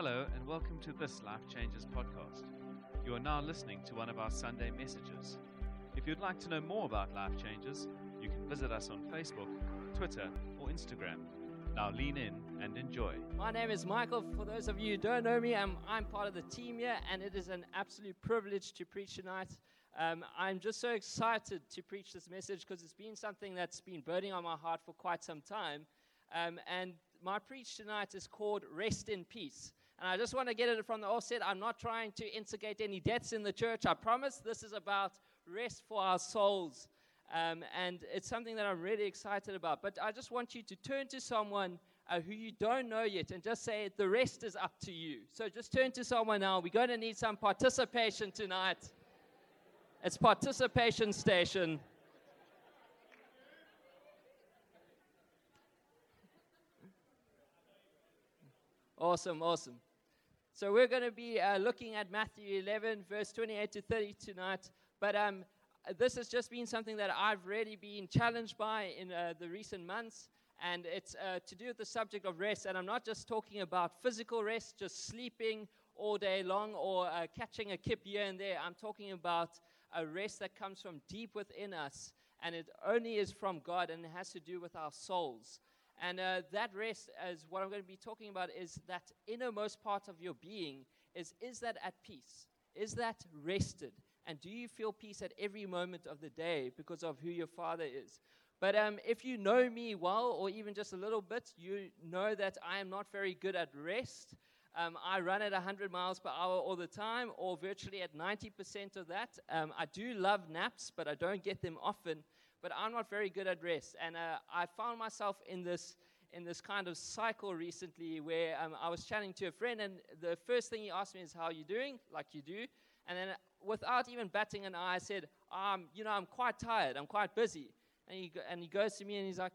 Hello, and welcome to this Life Changes podcast. You are now listening to one of our Sunday messages. If you'd like to know more about Life Changes, you can visit us on Facebook, Twitter, or Instagram. Now lean in and enjoy. My name is Michael. For those of you who don't know me, I'm, I'm part of the team here, and it is an absolute privilege to preach tonight. Um, I'm just so excited to preach this message because it's been something that's been burning on my heart for quite some time. Um, and my preach tonight is called Rest in Peace. And I just want to get it from the offset. I'm not trying to instigate any deaths in the church. I promise this is about rest for our souls. Um, and it's something that I'm really excited about. But I just want you to turn to someone uh, who you don't know yet and just say, The rest is up to you. So just turn to someone now. We're going to need some participation tonight. It's participation station. Awesome, awesome. So we're going to be uh, looking at Matthew 11, verse 28 to 30 tonight. But um, this has just been something that I've really been challenged by in uh, the recent months. And it's uh, to do with the subject of rest. And I'm not just talking about physical rest, just sleeping all day long or uh, catching a kip here and there. I'm talking about a rest that comes from deep within us. And it only is from God and it has to do with our souls. And uh, that rest, as what I'm going to be talking about, is that innermost part of your being is is that at peace? Is that rested? And do you feel peace at every moment of the day because of who your Father is? But um, if you know me well, or even just a little bit, you know that I am not very good at rest. Um, I run at 100 miles per hour all the time, or virtually at 90% of that. Um, I do love naps, but I don't get them often but I'm not very good at rest. And uh, I found myself in this in this kind of cycle recently where um, I was chatting to a friend, and the first thing he asked me is, "How are you doing?" Like you do, and then without even batting an eye, I said, um, "You know, I'm quite tired. I'm quite busy." And he and he goes to me and he's like,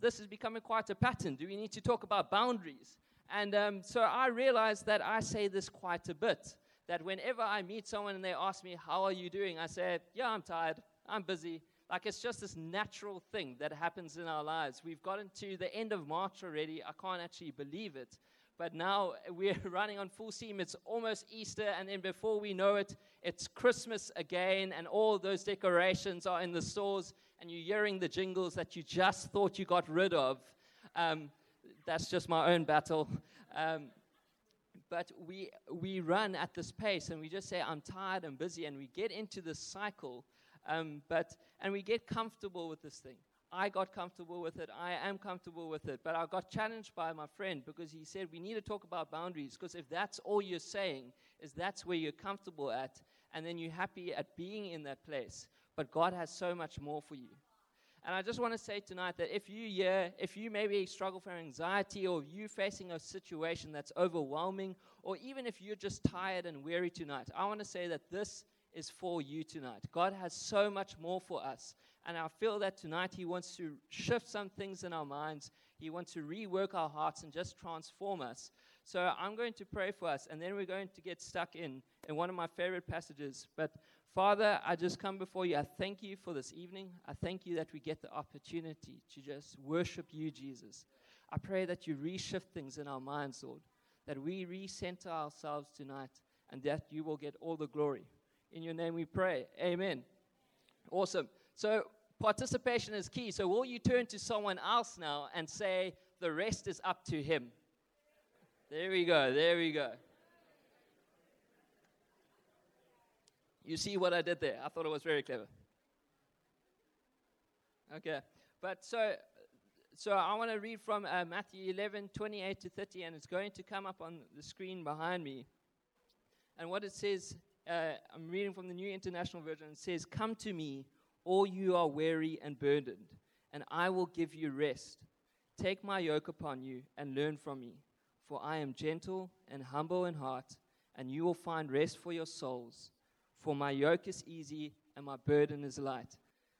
"This is becoming quite a pattern. Do we need to talk about boundaries?" And um, so I realized that I say this quite a bit. That whenever I meet someone and they ask me, How are you doing? I say, Yeah, I'm tired. I'm busy. Like it's just this natural thing that happens in our lives. We've gotten to the end of March already. I can't actually believe it. But now we're running on full steam. It's almost Easter, and then before we know it, it's Christmas again, and all those decorations are in the stores, and you're hearing the jingles that you just thought you got rid of. Um, that's just my own battle. Um, but we, we run at this pace, and we just say, I'm tired and busy, and we get into this cycle um, but, and we get comfortable with this thing. I got comfortable with it. I am comfortable with it. But I got challenged by my friend because he said, We need to talk about boundaries. Because if that's all you're saying, is that's where you're comfortable at, and then you're happy at being in that place. But God has so much more for you. And I just want to say tonight that if you yeah, if you maybe struggle from anxiety or you facing a situation that's overwhelming, or even if you're just tired and weary tonight, I want to say that this is for you tonight. God has so much more for us. And I feel that tonight He wants to shift some things in our minds. He wants to rework our hearts and just transform us. So I'm going to pray for us, and then we're going to get stuck in, in one of my favorite passages. But Father, I just come before you. I thank you for this evening. I thank you that we get the opportunity to just worship you, Jesus. I pray that you reshift things in our minds, Lord, that we recenter ourselves tonight, and that you will get all the glory. In your name we pray. Amen. Awesome. So, participation is key. So, will you turn to someone else now and say, the rest is up to him? There we go. There we go. You see what I did there? I thought it was very clever. Okay. But so, so I want to read from uh, Matthew 11, 28 to 30, and it's going to come up on the screen behind me. And what it says uh, I'm reading from the New International Version. It says, Come to me, all you are weary and burdened, and I will give you rest. Take my yoke upon you and learn from me, for I am gentle and humble in heart, and you will find rest for your souls. For my yoke is easy and my burden is light.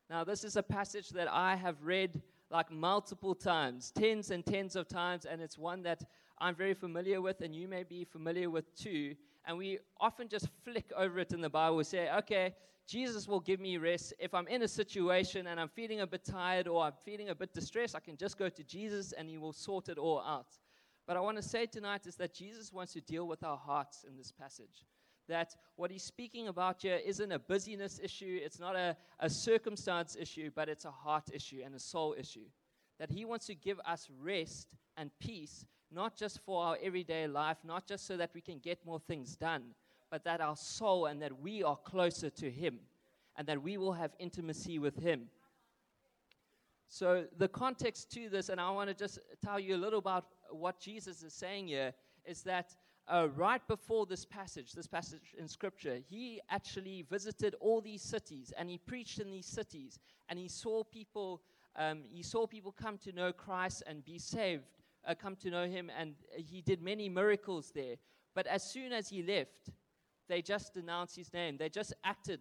Now, this is a passage that I have read like multiple times, tens and tens of times, and it's one that I'm very familiar with, and you may be familiar with too. And we often just flick over it in the Bible. We say, okay, Jesus will give me rest. If I'm in a situation and I'm feeling a bit tired or I'm feeling a bit distressed, I can just go to Jesus and He will sort it all out. But I want to say tonight is that Jesus wants to deal with our hearts in this passage. That what he's speaking about here isn't a busyness issue, it's not a, a circumstance issue, but it's a heart issue and a soul issue. That he wants to give us rest and peace, not just for our everyday life, not just so that we can get more things done, but that our soul and that we are closer to him and that we will have intimacy with him. So, the context to this, and I want to just tell you a little about what Jesus is saying here, is that uh, right before this passage, this passage in Scripture, he actually visited all these cities and he preached in these cities, and he saw people. Um, he saw people come to know Christ and be saved, uh, come to know Him, and he did many miracles there. But as soon as he left, they just denounced His name. They just acted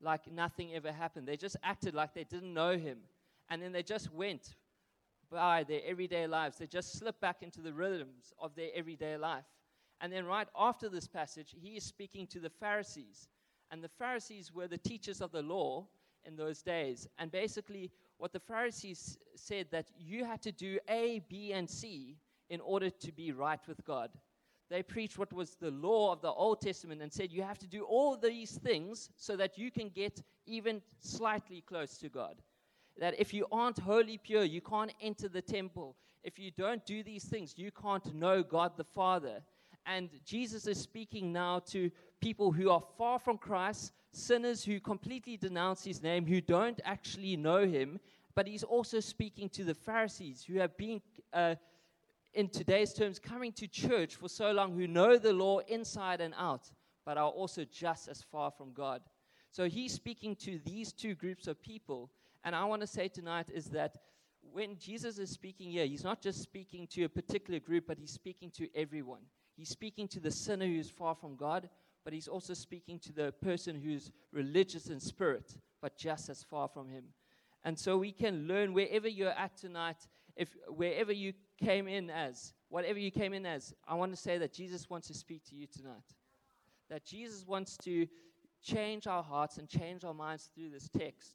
like nothing ever happened. They just acted like they didn't know Him and then they just went by their everyday lives. They just slipped back into the rhythms of their everyday life. And then, right after this passage, he is speaking to the Pharisees. And the Pharisees were the teachers of the law in those days. And basically, what the Pharisees said that you had to do A, B, and C in order to be right with God. They preached what was the law of the Old Testament and said you have to do all these things so that you can get even slightly close to God that if you aren't wholly pure, you can't enter the temple. If you don't do these things, you can't know God the Father. And Jesus is speaking now to people who are far from Christ, sinners who completely denounce his name, who don't actually know him. But he's also speaking to the Pharisees who have been, uh, in today's terms, coming to church for so long, who know the law inside and out, but are also just as far from God. So he's speaking to these two groups of people and I want to say tonight is that when Jesus is speaking here, he's not just speaking to a particular group, but he's speaking to everyone. He's speaking to the sinner who's far from God, but he's also speaking to the person who's religious in spirit, but just as far from him. And so we can learn wherever you're at tonight, if wherever you came in as, whatever you came in as, I want to say that Jesus wants to speak to you tonight. That Jesus wants to change our hearts and change our minds through this text.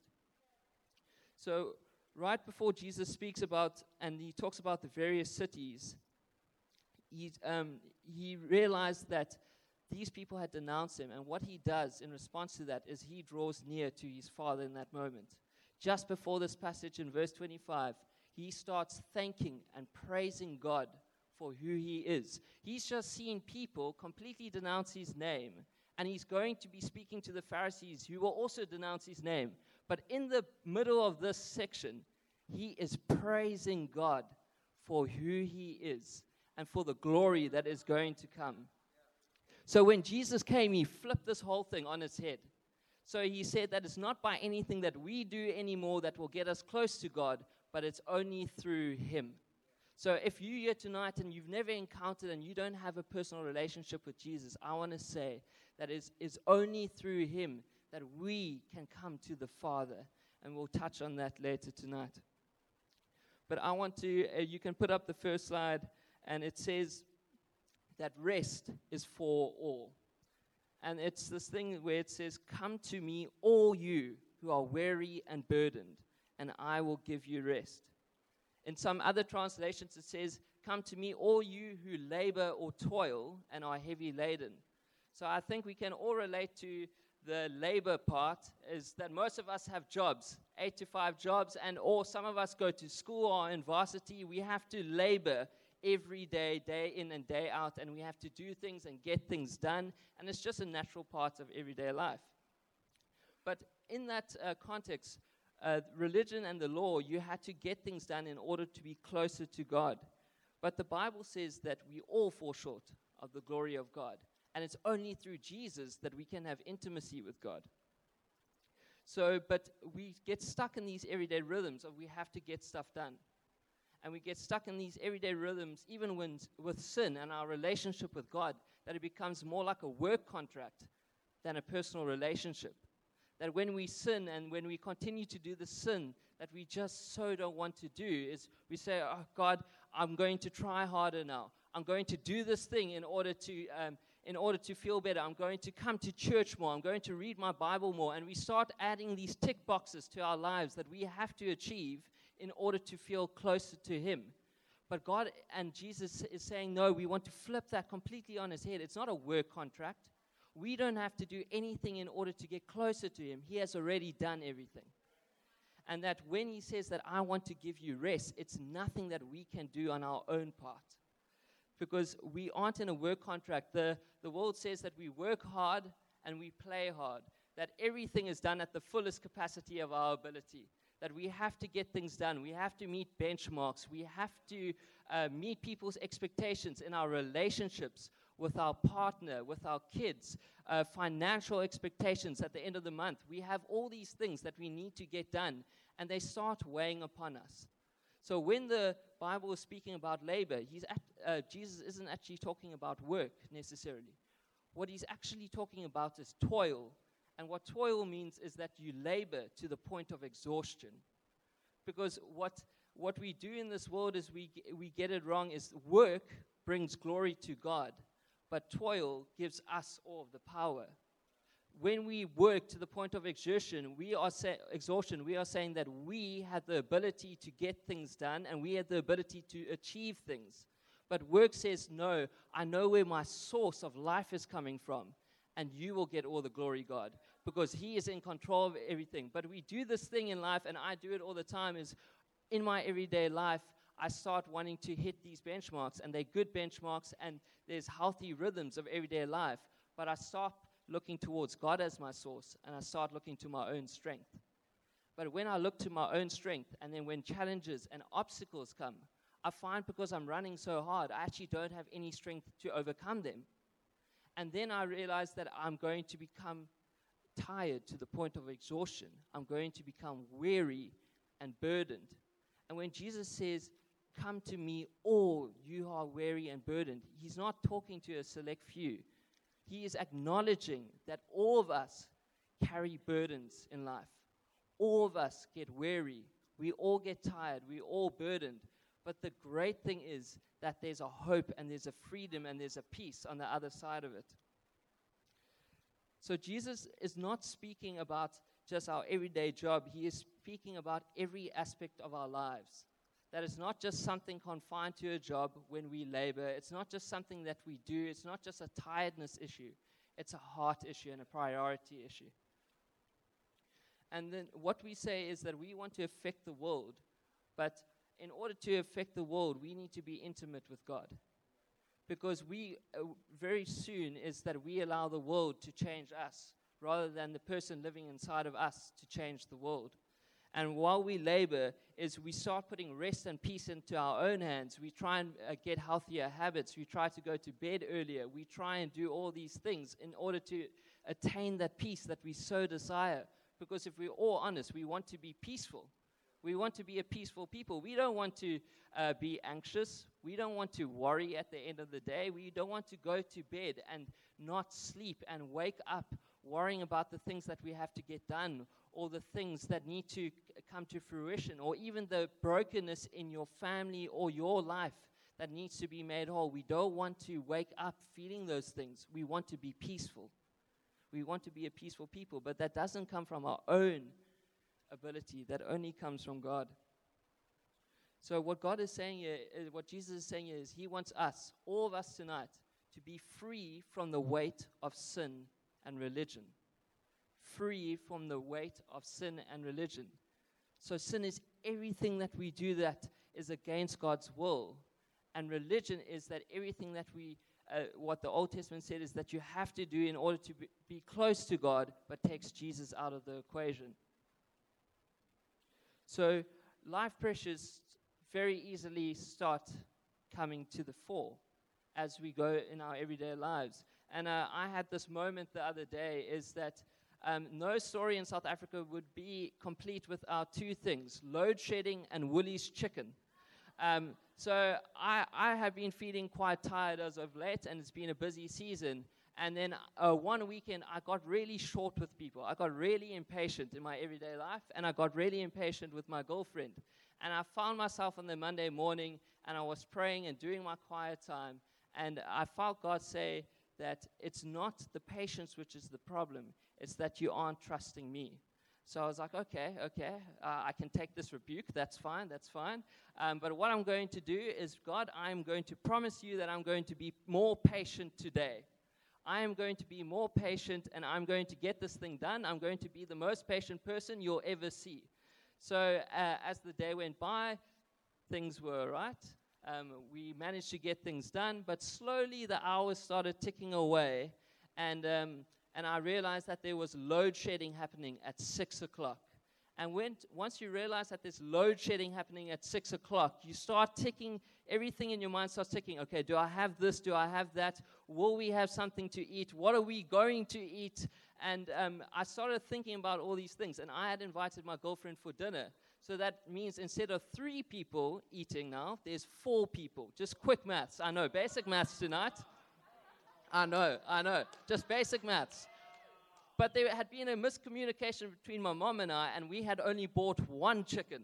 So, right before Jesus speaks about, and he talks about the various cities, he, um, he realized that these people had denounced him. And what he does in response to that is he draws near to his father in that moment. Just before this passage in verse 25, he starts thanking and praising God for who he is. He's just seen people completely denounce his name, and he's going to be speaking to the Pharisees who will also denounce his name. But in the middle of this section, he is praising God for who he is and for the glory that is going to come. So when Jesus came, he flipped this whole thing on its head. So he said that it's not by anything that we do anymore that will get us close to God, but it's only through him. So if you're here tonight and you've never encountered and you don't have a personal relationship with Jesus, I want to say that it's, it's only through him that we can come to the Father. And we'll touch on that later tonight. But I want to, uh, you can put up the first slide, and it says that rest is for all. And it's this thing where it says, Come to me, all you who are weary and burdened, and I will give you rest. In some other translations, it says, Come to me, all you who labor or toil and are heavy laden. So I think we can all relate to the labor part is that most of us have jobs, eight to five jobs, and or some of us go to school or in varsity. We have to labor every day, day in and day out, and we have to do things and get things done, and it's just a natural part of everyday life. But in that uh, context, uh, religion and the law, you had to get things done in order to be closer to God. But the Bible says that we all fall short of the glory of God. And it's only through Jesus that we can have intimacy with God. So, but we get stuck in these everyday rhythms of we have to get stuff done. And we get stuck in these everyday rhythms, even when, with sin and our relationship with God, that it becomes more like a work contract than a personal relationship. That when we sin and when we continue to do the sin that we just so don't want to do, is we say, Oh, God, I'm going to try harder now. I'm going to do this thing in order to um, in order to feel better. I'm going to come to church more. I'm going to read my Bible more. And we start adding these tick boxes to our lives that we have to achieve in order to feel closer to Him. But God and Jesus is saying, no, we want to flip that completely on his head. It's not a work contract. We don't have to do anything in order to get closer to him. He has already done everything. And that when he says that I want to give you rest, it's nothing that we can do on our own part. Because we aren't in a work contract. The, the world says that we work hard and we play hard, that everything is done at the fullest capacity of our ability that we have to get things done. We have to meet benchmarks. We have to uh, meet people's expectations in our relationships with our partner, with our kids, uh, financial expectations at the end of the month. We have all these things that we need to get done, and they start weighing upon us. So when the Bible is speaking about labor, he's at, uh, Jesus isn't actually talking about work necessarily. What he's actually talking about is toil and what toil means is that you labor to the point of exhaustion. Because what, what we do in this world is we, we get it wrong is work brings glory to God, but toil gives us all the power. When we work to the point of exertion, we are say, exhaustion, we are saying that we have the ability to get things done and we have the ability to achieve things. But work says, no, I know where my source of life is coming from and you will get all the glory, God, because He is in control of everything. But we do this thing in life, and I do it all the time, is in my everyday life, I start wanting to hit these benchmarks, and they're good benchmarks, and there's healthy rhythms of everyday life. But I stop looking towards God as my source, and I start looking to my own strength. But when I look to my own strength, and then when challenges and obstacles come, I find because I'm running so hard, I actually don't have any strength to overcome them. And then I realized that I'm going to become tired to the point of exhaustion. I'm going to become weary and burdened. And when Jesus says, Come to me, all you are weary and burdened, he's not talking to a select few. He is acknowledging that all of us carry burdens in life. All of us get weary. We all get tired. We all burdened. But the great thing is that there's a hope and there's a freedom and there's a peace on the other side of it. So Jesus is not speaking about just our everyday job, he is speaking about every aspect of our lives. That it's not just something confined to a job when we labor, it's not just something that we do, it's not just a tiredness issue, it's a heart issue and a priority issue. And then what we say is that we want to affect the world, but in order to affect the world, we need to be intimate with God. Because we, uh, very soon, is that we allow the world to change us rather than the person living inside of us to change the world. And while we labor, is we start putting rest and peace into our own hands. We try and uh, get healthier habits. We try to go to bed earlier. We try and do all these things in order to attain that peace that we so desire. Because if we're all honest, we want to be peaceful. We want to be a peaceful people. We don't want to uh, be anxious. We don't want to worry at the end of the day. We don't want to go to bed and not sleep and wake up worrying about the things that we have to get done or the things that need to come to fruition or even the brokenness in your family or your life that needs to be made whole. We don't want to wake up feeling those things. We want to be peaceful. We want to be a peaceful people, but that doesn't come from our own ability that only comes from God. So, what God is saying here, is, what Jesus is saying is He wants us, all of us tonight, to be free from the weight of sin and religion. Free from the weight of sin and religion. So, sin is everything that we do that is against God's will. And religion is that everything that we, uh, what the Old Testament said is that you have to do in order to be close to God, but takes Jesus out of the equation. So life pressures very easily start coming to the fore as we go in our everyday lives. And uh, I had this moment the other day is that um, no story in South Africa would be complete without two things load shedding and Woolies chicken. Um, so I, I have been feeling quite tired as of late, and it's been a busy season. And then uh, one weekend, I got really short with people. I got really impatient in my everyday life, and I got really impatient with my girlfriend. And I found myself on the Monday morning, and I was praying and doing my quiet time, and I felt God say that it's not the patience which is the problem, it's that you aren't trusting me. So I was like, okay, okay, uh, I can take this rebuke. That's fine, that's fine. Um, but what I'm going to do is, God, I'm going to promise you that I'm going to be more patient today. I am going to be more patient and I'm going to get this thing done. I'm going to be the most patient person you'll ever see. So uh, as the day went by, things were right. Um, we managed to get things done, but slowly the hours started ticking away, and um, and I realized that there was load shedding happening at six o'clock. And when, once you realize that there's load shedding happening at six o'clock, you start ticking, everything in your mind starts ticking. Okay, do I have this? Do I have that? Will we have something to eat? What are we going to eat? And um, I started thinking about all these things. And I had invited my girlfriend for dinner. So that means instead of three people eating now, there's four people. Just quick maths. I know, basic maths tonight. I know, I know. Just basic maths. But there had been a miscommunication between my mom and I, and we had only bought one chicken.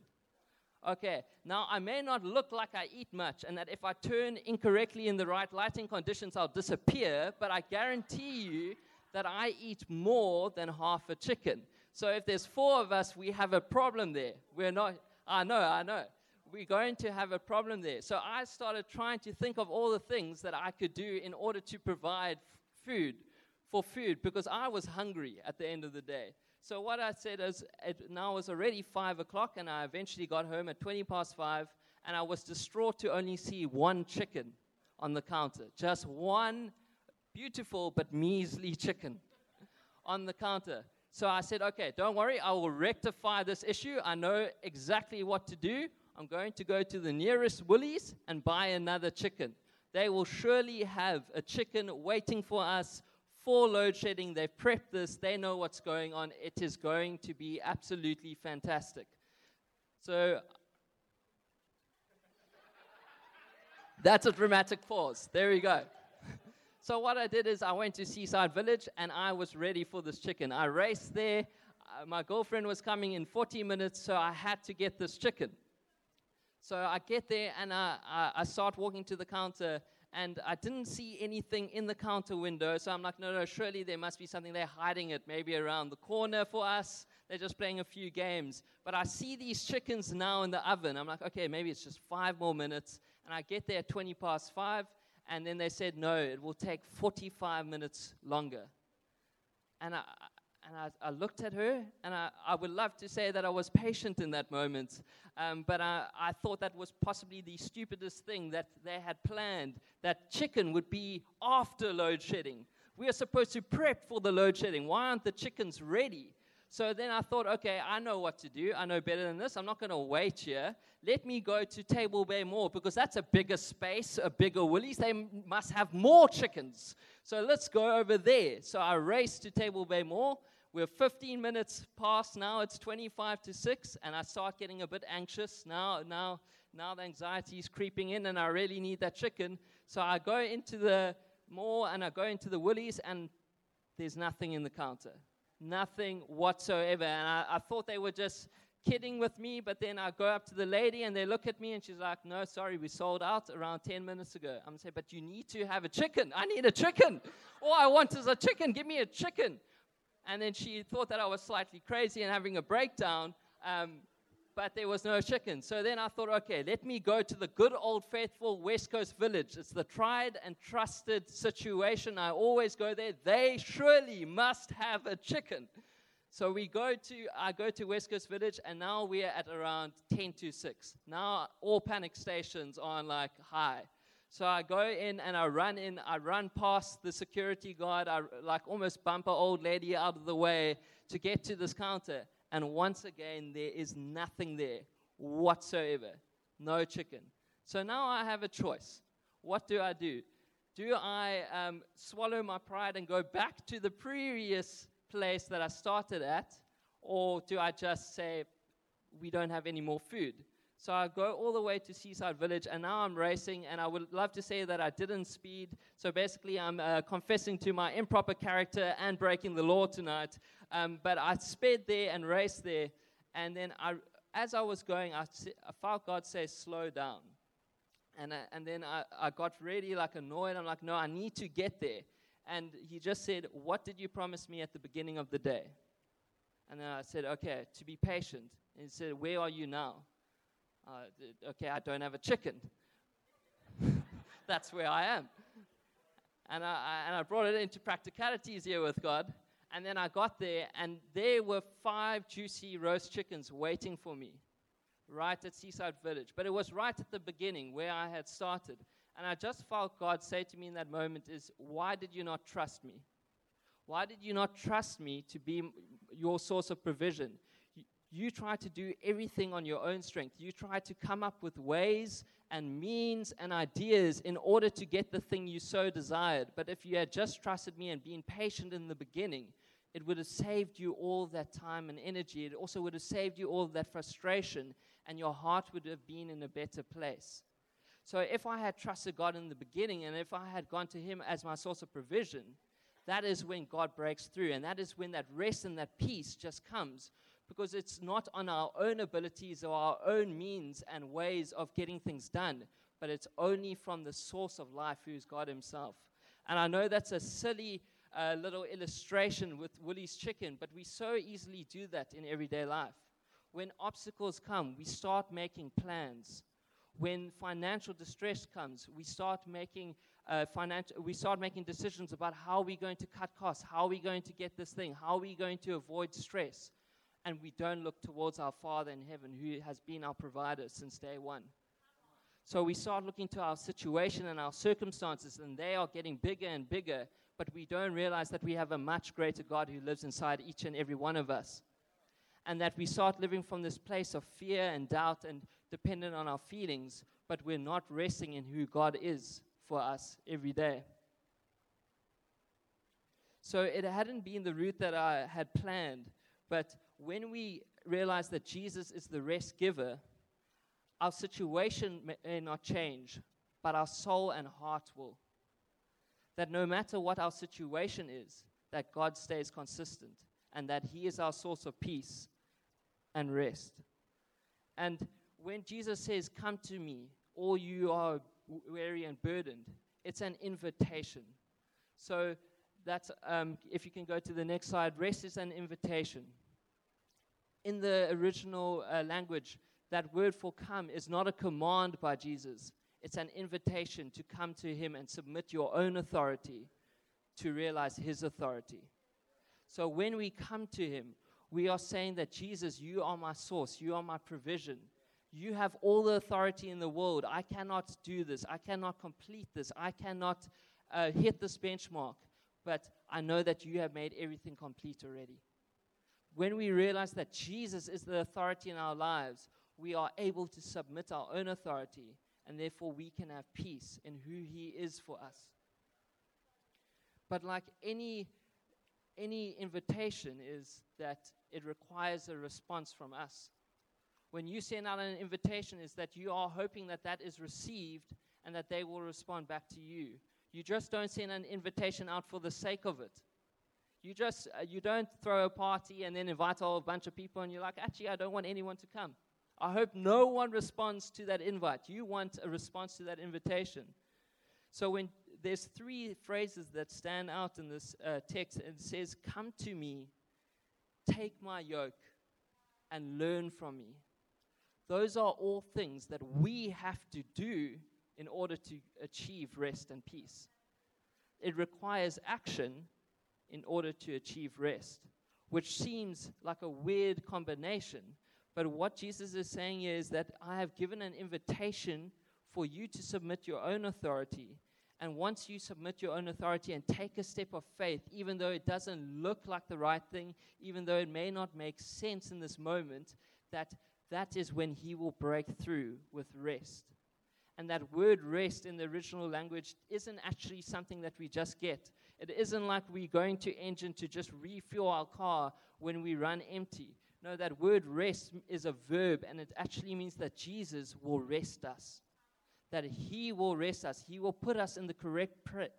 Okay, now I may not look like I eat much, and that if I turn incorrectly in the right lighting conditions, I'll disappear, but I guarantee you that I eat more than half a chicken. So if there's four of us, we have a problem there. We're not, I know, I know. We're going to have a problem there. So I started trying to think of all the things that I could do in order to provide food for food because I was hungry at the end of the day. So what I said is, it now was already five o'clock, and I eventually got home at 20 past five, and I was distraught to only see one chicken on the counter. Just one beautiful but measly chicken on the counter. So I said, okay, don't worry, I will rectify this issue. I know exactly what to do. I'm going to go to the nearest Woolies and buy another chicken. They will surely have a chicken waiting for us for load shedding. They've prepped this, they know what's going on. It is going to be absolutely fantastic. So that's a dramatic pause. There we go. so what I did is I went to Seaside Village and I was ready for this chicken. I raced there. Uh, my girlfriend was coming in 40 minutes, so I had to get this chicken. So I get there and I, I, I start walking to the counter and I didn't see anything in the counter window. So I'm like, no, no, surely there must be something they're hiding it, maybe around the corner for us. They're just playing a few games. But I see these chickens now in the oven. I'm like, okay, maybe it's just five more minutes. And I get there at 20 past five, and then they said, no, it will take 45 minutes longer. And I, and I, I, looked at her, and I, I would love to say that I was patient in that moment, um, but I, I thought that was possibly the stupidest thing that they had planned that chicken would be after load shedding. We are supposed to prep for the load shedding. Why aren't the chickens ready? So then I thought, okay, I know what to do. I know better than this. I'm not going to wait here. Let me go to Table Bay Mall because that's a bigger space, a bigger Woolies. They m- must have more chickens. So let's go over there. So I raced to Table Bay Mall. We're 15 minutes past now. It's 25 to 6, and I start getting a bit anxious. Now, now, now the anxiety is creeping in, and I really need that chicken. So I go into the mall and I go into the Woolies, and there's nothing in the counter. Nothing whatsoever. And I, I thought they were just kidding with me, but then I go up to the lady and they look at me and she's like, No, sorry, we sold out around 10 minutes ago. I'm saying, But you need to have a chicken. I need a chicken. All I want is a chicken. Give me a chicken and then she thought that I was slightly crazy and having a breakdown, um, but there was no chicken. So then I thought, okay, let me go to the good old faithful West Coast Village. It's the tried and trusted situation. I always go there. They surely must have a chicken. So we go to, I go to West Coast Village, and now we are at around 10 to 6. Now all panic stations are on like high. So I go in and I run in, I run past the security guard, I like almost bump an old lady out of the way to get to this counter. And once again, there is nothing there whatsoever. No chicken. So now I have a choice. What do I do? Do I um, swallow my pride and go back to the previous place that I started at? Or do I just say, we don't have any more food? So I go all the way to Seaside Village, and now I'm racing, and I would love to say that I didn't speed. So basically, I'm uh, confessing to my improper character and breaking the law tonight. Um, but I sped there and raced there, and then I, as I was going, I, I felt God say, "Slow down." And, I, and then I, I got really like annoyed. I'm like, no, I need to get there. And he just said, What did you promise me at the beginning of the day? And then I said, okay, to be patient. And he said, where are you now? Uh, okay, I don't have a chicken. That's where I am. And I, I, and I brought it into practicalities here with God. And then I got there, and there were five juicy roast chickens waiting for me right at Seaside Village. But it was right at the beginning where I had started. And I just felt God say to me in that moment is, why did you not trust me? Why did you not trust me to be your source of provision? You, try to do everything on your own strength. You try to come up with ways and means and ideas in order to get the thing you so desired. But if you had just trusted me and been patient in the beginning, it would have saved you all that time and energy. It also would have saved you all that frustration, and your heart would have been in a better place. So, if I had trusted God in the beginning and if I had gone to Him as my source of provision, that is when God breaks through. And that is when that rest and that peace just comes because it's not on our own abilities or our own means and ways of getting things done, but it's only from the source of life, who's God Himself. And I know that's a silly uh, little illustration with Woolies chicken, but we so easily do that in everyday life. When obstacles come, we start making plans. When financial distress comes, we start making uh, we start making decisions about how we're going to cut costs, how are we're going to get this thing, how are we're going to avoid stress. And we don't look towards our Father in heaven, who has been our provider since day one. So we start looking to our situation and our circumstances, and they are getting bigger and bigger, but we don't realize that we have a much greater God who lives inside each and every one of us. And that we start living from this place of fear and doubt and dependent on our feelings, but we're not resting in who God is for us every day. So it hadn't been the route that I had planned, but when we realize that Jesus is the rest giver, our situation may not change, but our soul and heart will. That no matter what our situation is, that God stays consistent and that He is our source of peace and rest. And when Jesus says, Come to me, all you are weary and burdened. It's an invitation. So that's, um, if you can go to the next slide, rest is an invitation. In the original uh, language, that word for come is not a command by Jesus, it's an invitation to come to Him and submit your own authority to realize His authority. So when we come to Him, we are saying that Jesus, you are my source, you are my provision. You have all the authority in the world. I cannot do this. I cannot complete this. I cannot uh, hit this benchmark. But I know that you have made everything complete already. When we realize that Jesus is the authority in our lives, we are able to submit our own authority, and therefore we can have peace in who He is for us. But like any any invitation is that it requires a response from us when you send out an invitation is that you are hoping that that is received and that they will respond back to you. You just don't send an invitation out for the sake of it. You just uh, you don't throw a party and then invite a whole bunch of people and you're like, actually, I don't want anyone to come. I hope no one responds to that invite. You want a response to that invitation. So when there's three phrases that stand out in this uh, text, it says, "Come to me, take my yoke, and learn from me." Those are all things that we have to do in order to achieve rest and peace. It requires action in order to achieve rest, which seems like a weird combination. But what Jesus is saying is that I have given an invitation for you to submit your own authority. And once you submit your own authority and take a step of faith, even though it doesn't look like the right thing, even though it may not make sense in this moment, that that is when he will break through with rest. And that word rest in the original language isn't actually something that we just get. It isn't like we're going to engine to just refuel our car when we run empty. No, that word rest is a verb, and it actually means that Jesus will rest us. That He will rest us. He will put us in the correct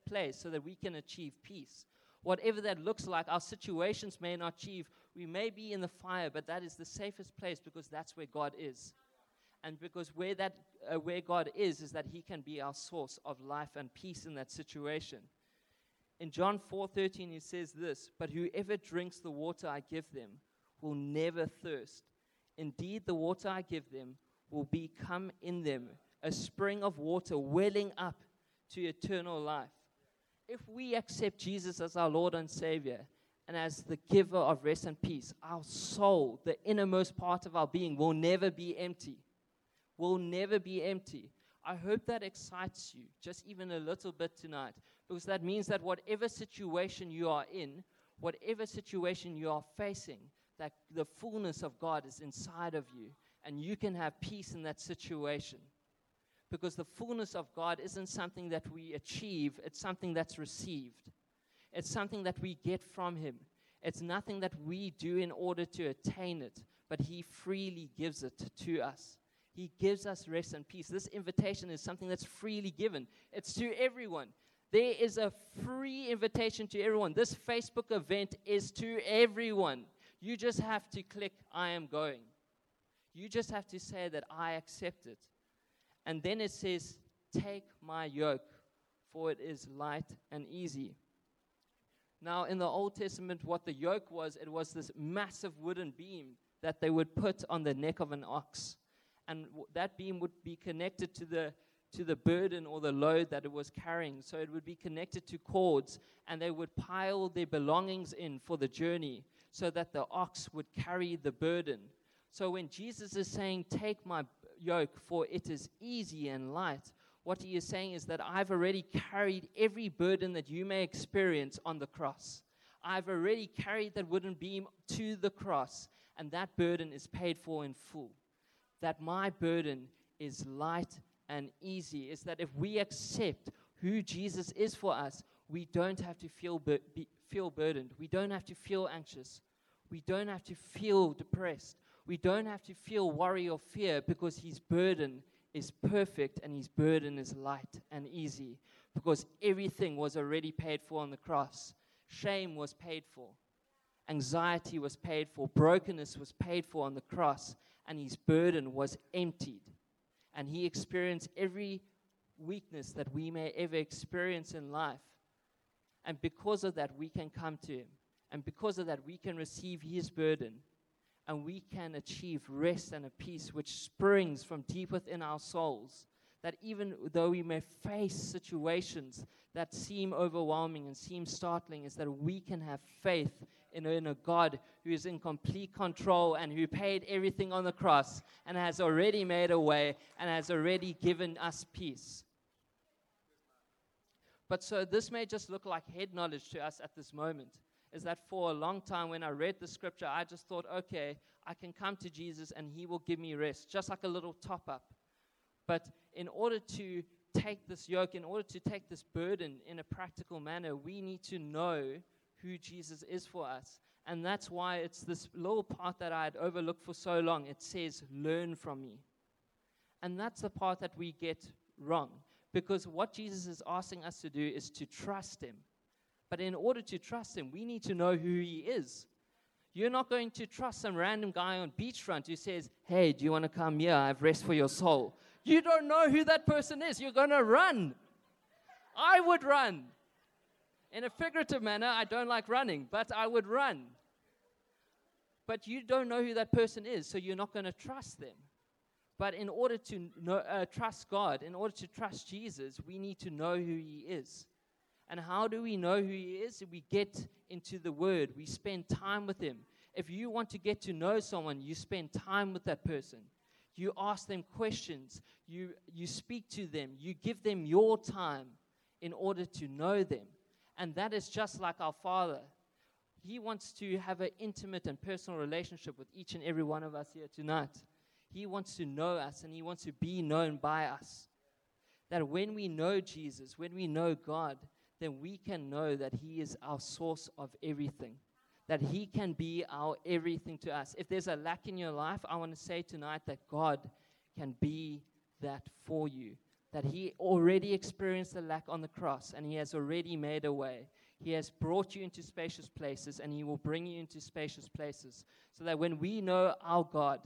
place so that we can achieve peace. Whatever that looks like, our situations may not achieve, we may be in the fire, but that is the safest place because that's where God is. And because where, that, uh, where God is, is that He can be our source of life and peace in that situation. In John 4:13, He says this, "But whoever drinks the water I give them will never thirst. Indeed, the water I give them will become in them a spring of water welling up to eternal life. If we accept Jesus as our Lord and Savior and as the giver of rest and peace, our soul, the innermost part of our being, will never be empty. Will never be empty. I hope that excites you just even a little bit tonight because that means that whatever situation you are in, whatever situation you are facing, that the fullness of God is inside of you and you can have peace in that situation. Because the fullness of God isn't something that we achieve, it's something that's received. It's something that we get from Him. It's nothing that we do in order to attain it, but He freely gives it to us. He gives us rest and peace. This invitation is something that's freely given, it's to everyone. There is a free invitation to everyone. This Facebook event is to everyone. You just have to click, I am going. You just have to say that I accept it. And then it says, Take my yoke, for it is light and easy. Now, in the Old Testament, what the yoke was, it was this massive wooden beam that they would put on the neck of an ox. And that beam would be connected to the, to the burden or the load that it was carrying. So it would be connected to cords, and they would pile their belongings in for the journey so that the ox would carry the burden. So when Jesus is saying, Take my yoke, for it is easy and light, what he is saying is that I've already carried every burden that you may experience on the cross. I've already carried that wooden beam to the cross, and that burden is paid for in full. That my burden is light and easy. Is that if we accept who Jesus is for us, we don't have to feel, bur- be, feel burdened. We don't have to feel anxious. We don't have to feel depressed. We don't have to feel worry or fear because his burden is perfect and his burden is light and easy because everything was already paid for on the cross. Shame was paid for, anxiety was paid for, brokenness was paid for on the cross, and his burden was emptied. And he experienced every weakness that we may ever experience in life. And because of that, we can come to him. And because of that, we can receive his burden and we can achieve rest and a peace which springs from deep within our souls. That even though we may face situations that seem overwhelming and seem startling, is that we can have faith in, in a God who is in complete control and who paid everything on the cross and has already made a way and has already given us peace. But so this may just look like head knowledge to us at this moment is that for a long time when I read the scripture, I just thought, okay, I can come to Jesus and he will give me rest, just like a little top up. But in order to take this yoke, in order to take this burden in a practical manner, we need to know who Jesus is for us. And that's why it's this little part that I had overlooked for so long. It says, Learn from me. And that's the part that we get wrong. Because what Jesus is asking us to do is to trust him but in order to trust him, we need to know who he is. You're not going to trust some random guy on beachfront who says, Hey, do you want to come here? I have rest for your soul. You don't know who that person is. You're going to run. I would run. In a figurative manner, I don't like running, but I would run. But you don't know who that person is, so you're not going to trust them. But in order to know, uh, trust God, in order to trust Jesus, we need to know who He is. And how do we know who He is? We get into the Word, we spend time with Him. If you want to get to know someone, you spend time with that person. You ask them questions, you, you speak to them, you give them your time in order to know them. And that is just like our Father. He wants to have an intimate and personal relationship with each and every one of us here tonight. He wants to know us and He wants to be known by us. That when we know Jesus, when we know God, then we can know that He is our source of everything, that He can be our everything to us. If there's a lack in your life, I want to say tonight that God can be that for you. That He already experienced the lack on the cross and He has already made a way. He has brought you into spacious places and He will bring you into spacious places. So that when we know our God,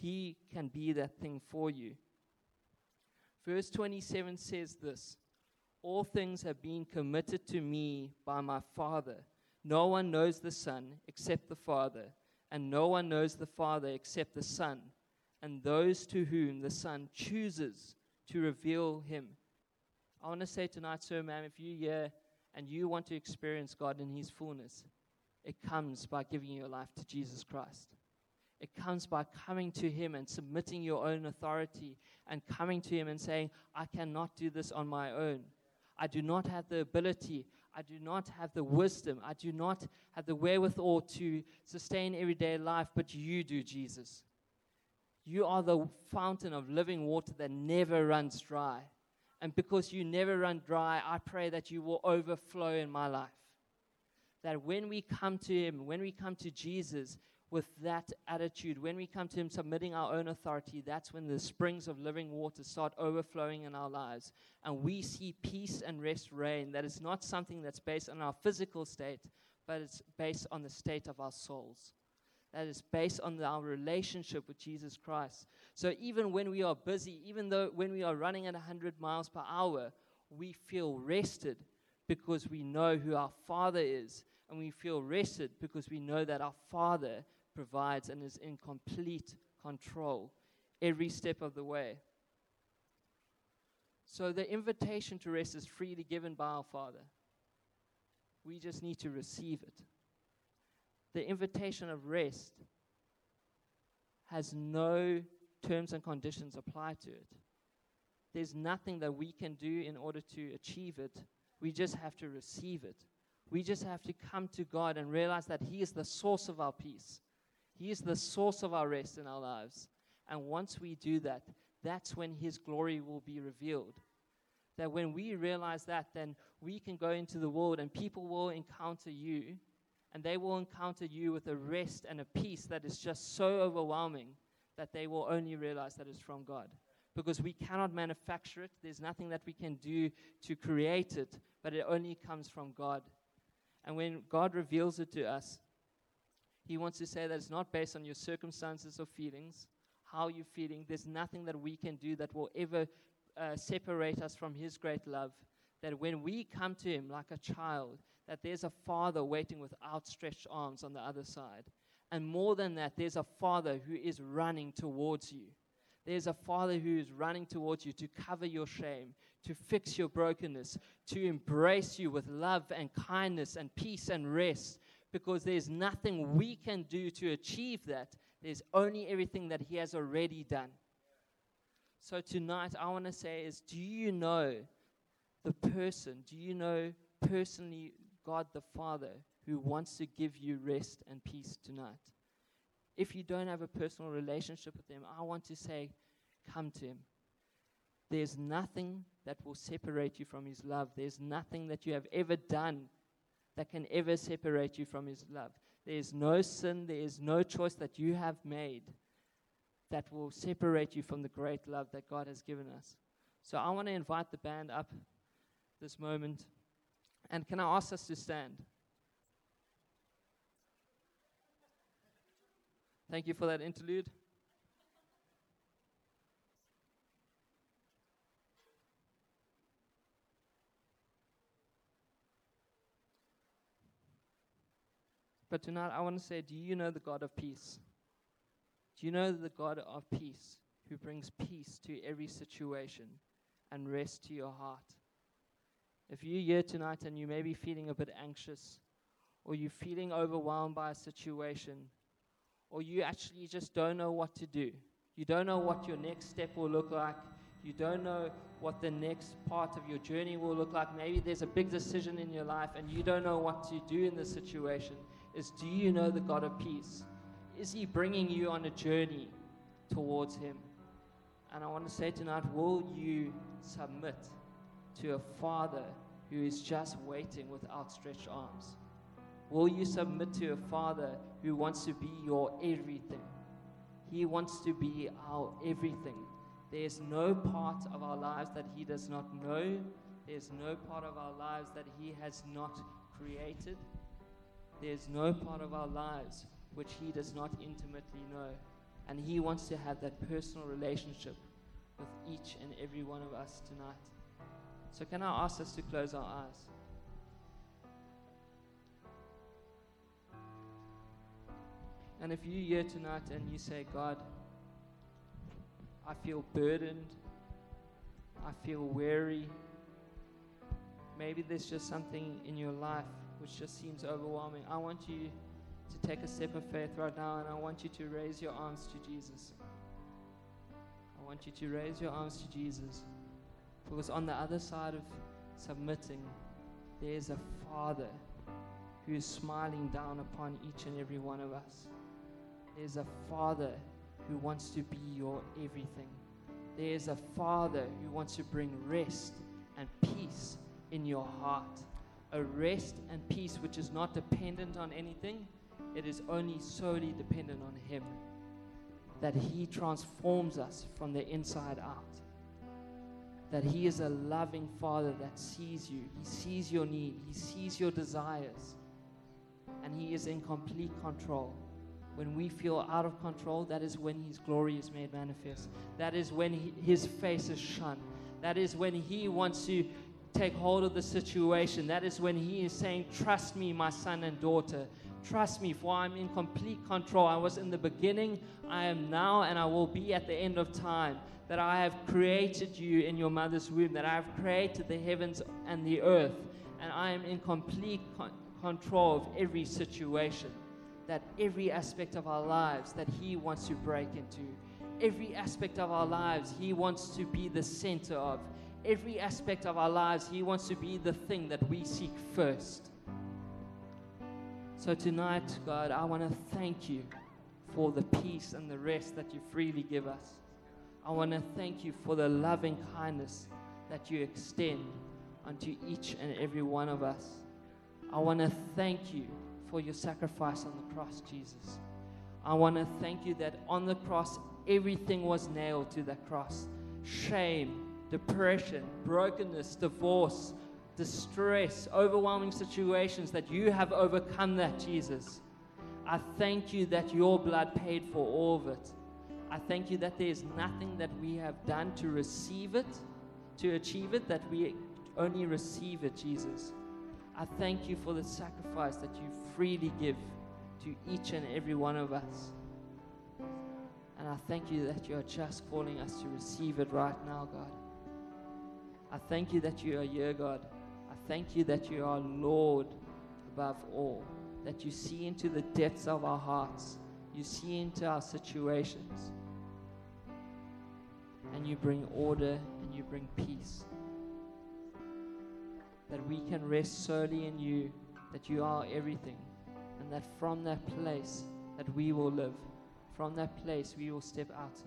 He can be that thing for you. Verse 27 says this all things have been committed to me by my Father. No one knows the Son except the Father, and no one knows the Father except the Son, and those to whom the Son chooses to reveal him. I want to say tonight, sir, ma'am, if you're here and you want to experience God in His fullness, it comes by giving your life to Jesus Christ. It comes by coming to Him and submitting your own authority and coming to Him and saying, I cannot do this on my own. I do not have the ability. I do not have the wisdom. I do not have the wherewithal to sustain everyday life, but you do, Jesus. You are the fountain of living water that never runs dry. And because you never run dry, I pray that you will overflow in my life. That when we come to Him, when we come to Jesus with that attitude, when we come to Him submitting our own authority, that's when the springs of living water start overflowing in our lives. And we see peace and rest reign. That is not something that's based on our physical state, but it's based on the state of our souls that is based on our relationship with Jesus Christ. So even when we are busy, even though when we are running at 100 miles per hour, we feel rested because we know who our Father is. And we feel rested because we know that our Father provides and is in complete control every step of the way. So the invitation to rest is freely given by our Father. We just need to receive it the invitation of rest has no terms and conditions applied to it. There's nothing that we can do in order to achieve it. We just have to receive it. We just have to come to God and realize that He is the source of our peace. He is the source of our rest in our lives. And once we do that, that's when His glory will be revealed. That when we realize that, then we can go into the world and people will encounter you and they will encounter you with a rest and a peace that is just so overwhelming that they will only realize that it's from God. Because we cannot manufacture it, there's nothing that we can do to create it, but it only comes from God. And when God reveals it to us, He wants to say that it's not based on your circumstances or feelings, how you're feeling. There's nothing that we can do that will ever uh, separate us from His great love. That when we come to Him like a child, that there's a father waiting with outstretched arms on the other side. And more than that, there's a father who is running towards you. There's a father who is running towards you to cover your shame, to fix your brokenness, to embrace you with love and kindness and peace and rest, because there's nothing we can do to achieve that. There's only everything that He has already done. So tonight, I want to say is do you know the person? Do you know personally God the Father who wants to give you rest and peace tonight. If you don't have a personal relationship with Him, I want to say, come to Him. There's nothing that will separate you from His love. There's nothing that you have ever done that can ever separate you from His love. There is no sin, there is no choice that you have made that will separate you from the great love that God has given us. So I want to invite the band up this moment. And can I ask us to stand? Thank you for that interlude. But tonight I want to say, do you know the God of peace? Do you know the God of peace who brings peace to every situation and rest to your heart? If you're here tonight and you may be feeling a bit anxious, or you're feeling overwhelmed by a situation, or you actually just don't know what to do, you don't know what your next step will look like, you don't know what the next part of your journey will look like. Maybe there's a big decision in your life and you don't know what to do in this situation. Is do you know the God of peace? Is He bringing you on a journey towards Him? And I want to say tonight, will you submit? To a Father who is just waiting with outstretched arms? Will you submit to a Father who wants to be your everything? He wants to be our everything. There's no part of our lives that He does not know. There's no part of our lives that He has not created. There's no part of our lives which He does not intimately know. And He wants to have that personal relationship with each and every one of us tonight. So, can I ask us to close our eyes? And if you're here tonight and you say, God, I feel burdened, I feel weary, maybe there's just something in your life which just seems overwhelming. I want you to take a step of faith right now and I want you to raise your arms to Jesus. I want you to raise your arms to Jesus. Because on the other side of submitting, there's a Father who is smiling down upon each and every one of us. There's a Father who wants to be your everything. There's a Father who wants to bring rest and peace in your heart. A rest and peace which is not dependent on anything, it is only solely dependent on Him. That He transforms us from the inside out. That He is a loving Father that sees you, He sees your need, He sees your desires, and He is in complete control. When we feel out of control, that is when His glory is made manifest. That is when he, His face is shone. That is when He wants to take hold of the situation. That is when He is saying, Trust me, my son and daughter. Trust me, for I'm in complete control. I was in the beginning, I am now, and I will be at the end of time. That I have created you in your mother's womb, that I have created the heavens and the earth, and I am in complete con- control of every situation that every aspect of our lives that He wants to break into, every aspect of our lives He wants to be the center of, every aspect of our lives He wants to be the thing that we seek first. So tonight, God, I want to thank you for the peace and the rest that you freely give us. I want to thank you for the loving kindness that you extend unto each and every one of us. I want to thank you for your sacrifice on the cross, Jesus. I want to thank you that on the cross, everything was nailed to the cross shame, depression, brokenness, divorce, distress, overwhelming situations, that you have overcome that, Jesus. I thank you that your blood paid for all of it. I thank you that there's nothing that we have done to receive it, to achieve it, that we only receive it, Jesus. I thank you for the sacrifice that you freely give to each and every one of us. And I thank you that you are just calling us to receive it right now, God. I thank you that you are here, God. I thank you that you are Lord above all, that you see into the depths of our hearts, you see into our situations, and you bring order and you bring peace that we can rest solely in you, that you are everything, and that from that place that we will live, from that place we will step out.